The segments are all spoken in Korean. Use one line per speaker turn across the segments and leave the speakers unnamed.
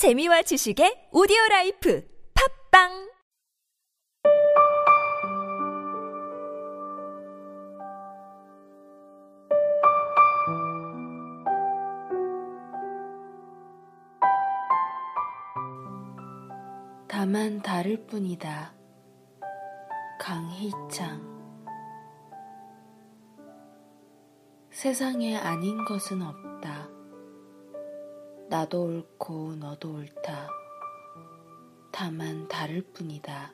재미와 지식의 오디오 라이프 팝빵
다만 다를 뿐이다. 강희창 세상에 아닌 것은 없다. 나도 옳고 너도 옳다. 다만 다를 뿐이다.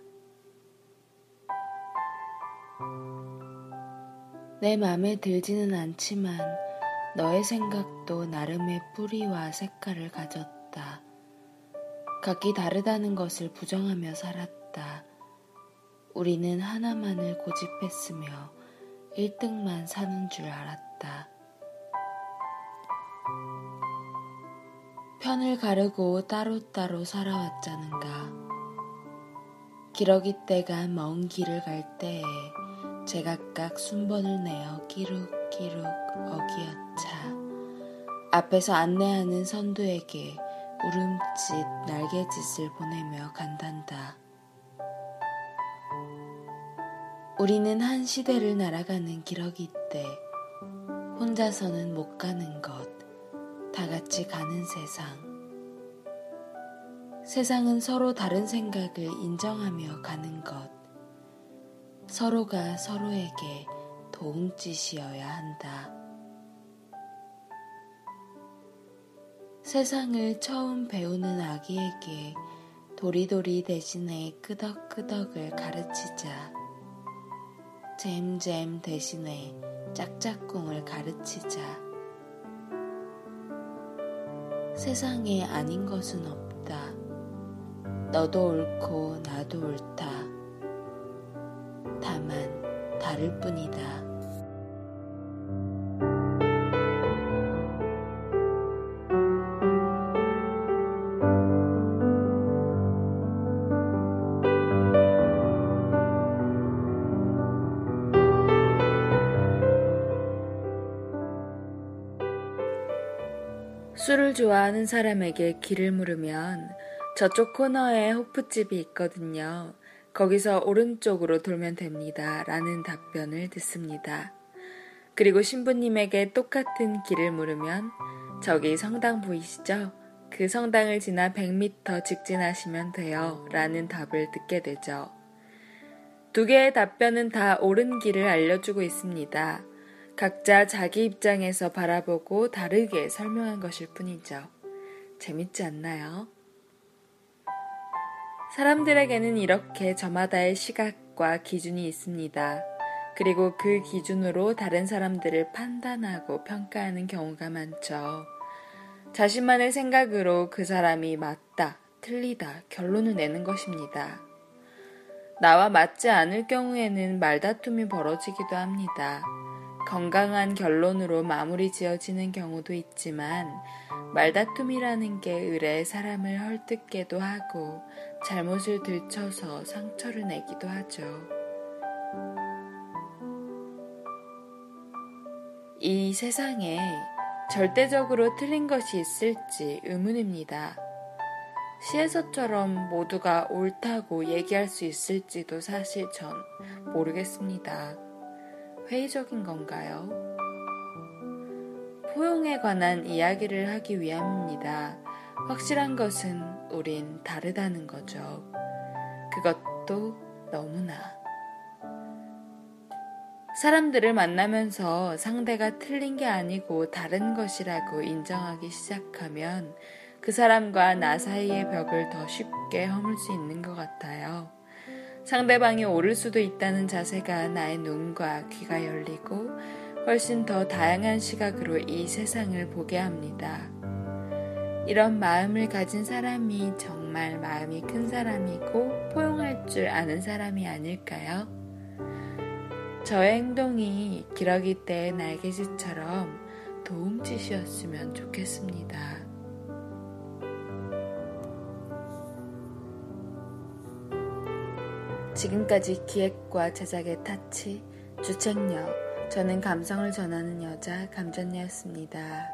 내 맘에 들지는 않지만 너의 생각도 나름의 뿌리와 색깔을 가졌다. 각기 다르다는 것을 부정하며 살았다. 우리는 하나만을 고집했으며 1등만 사는 줄 알았다. 편을 가르고 따로따로 살아왔자는가. 기러기 떼가 먼 길을 갈 때에 제각각 순번을 내어 끼룩끼룩 어기어차 앞에서 안내하는 선두에게 울음짓 날개짓을 보내며 간단다. 우리는 한 시대를 날아가는 기러기 때 혼자서는 못 가는 것, 다 같이 가는 세상. 세상은 서로 다른 생각을 인정하며 가는 것. 서로가 서로에게 도움짓이어야 한다. 세상을 처음 배우는 아기에게 도리도리 대신에 끄덕끄덕을 가르치자. 잼잼 대신에 짝짝꿍을 가르치자. 세상에 아닌 것은 없다. 너도 옳고 나도 옳다. 다만 다를 뿐이다.
술을 좋아하는 사람에게 길을 물으면 저쪽 코너에 호프집이 있거든요. 거기서 오른쪽으로 돌면 됩니다. 라는 답변을 듣습니다. 그리고 신부님에게 똑같은 길을 물으면 저기 성당 보이시죠? 그 성당을 지나 100m 직진하시면 돼요. 라는 답을 듣게 되죠. 두 개의 답변은 다 옳은 길을 알려주고 있습니다. 각자 자기 입장에서 바라보고 다르게 설명한 것일 뿐이죠. 재밌지 않나요? 사람들에게는 이렇게 저마다의 시각과 기준이 있습니다. 그리고 그 기준으로 다른 사람들을 판단하고 평가하는 경우가 많죠. 자신만의 생각으로 그 사람이 맞다, 틀리다 결론을 내는 것입니다. 나와 맞지 않을 경우에는 말다툼이 벌어지기도 합니다. 건강한 결론으로 마무리 지어지는 경우도 있지만 말다툼이라는 게 의뢰 사람을 헐뜯게도 하고 잘못을 들춰서 상처를 내기도 하죠. 이 세상에 절대적으로 틀린 것이 있을지 의문입니다. 시에서처럼 모두가 옳다고 얘기할 수 있을지도 사실 전 모르겠습니다. 회의적인 건가요? 포용에 관한 이야기를 하기 위함입니다. 확실한 것은 우린 다르다는 거죠. 그것도 너무나. 사람들을 만나면서 상대가 틀린 게 아니고 다른 것이라고 인정하기 시작하면 그 사람과 나 사이의 벽을 더 쉽게 허물 수 있는 것 같아요. 상대방이 옳을 수도 있다는 자세가 나의 눈과 귀가 열리고 훨씬 더 다양한 시각으로 이 세상을 보게 합니다. 이런 마음을 가진 사람이 정말 마음이 큰 사람이고 포용할 줄 아는 사람이 아닐까요? 저의 행동이 기러기 때의 날개짓처럼 도움짓이었으면 좋겠습니다. 지금까지 기획과 제작의 타치, 주책력, 저는 감성을 전하는 여자 감전녀였습니다.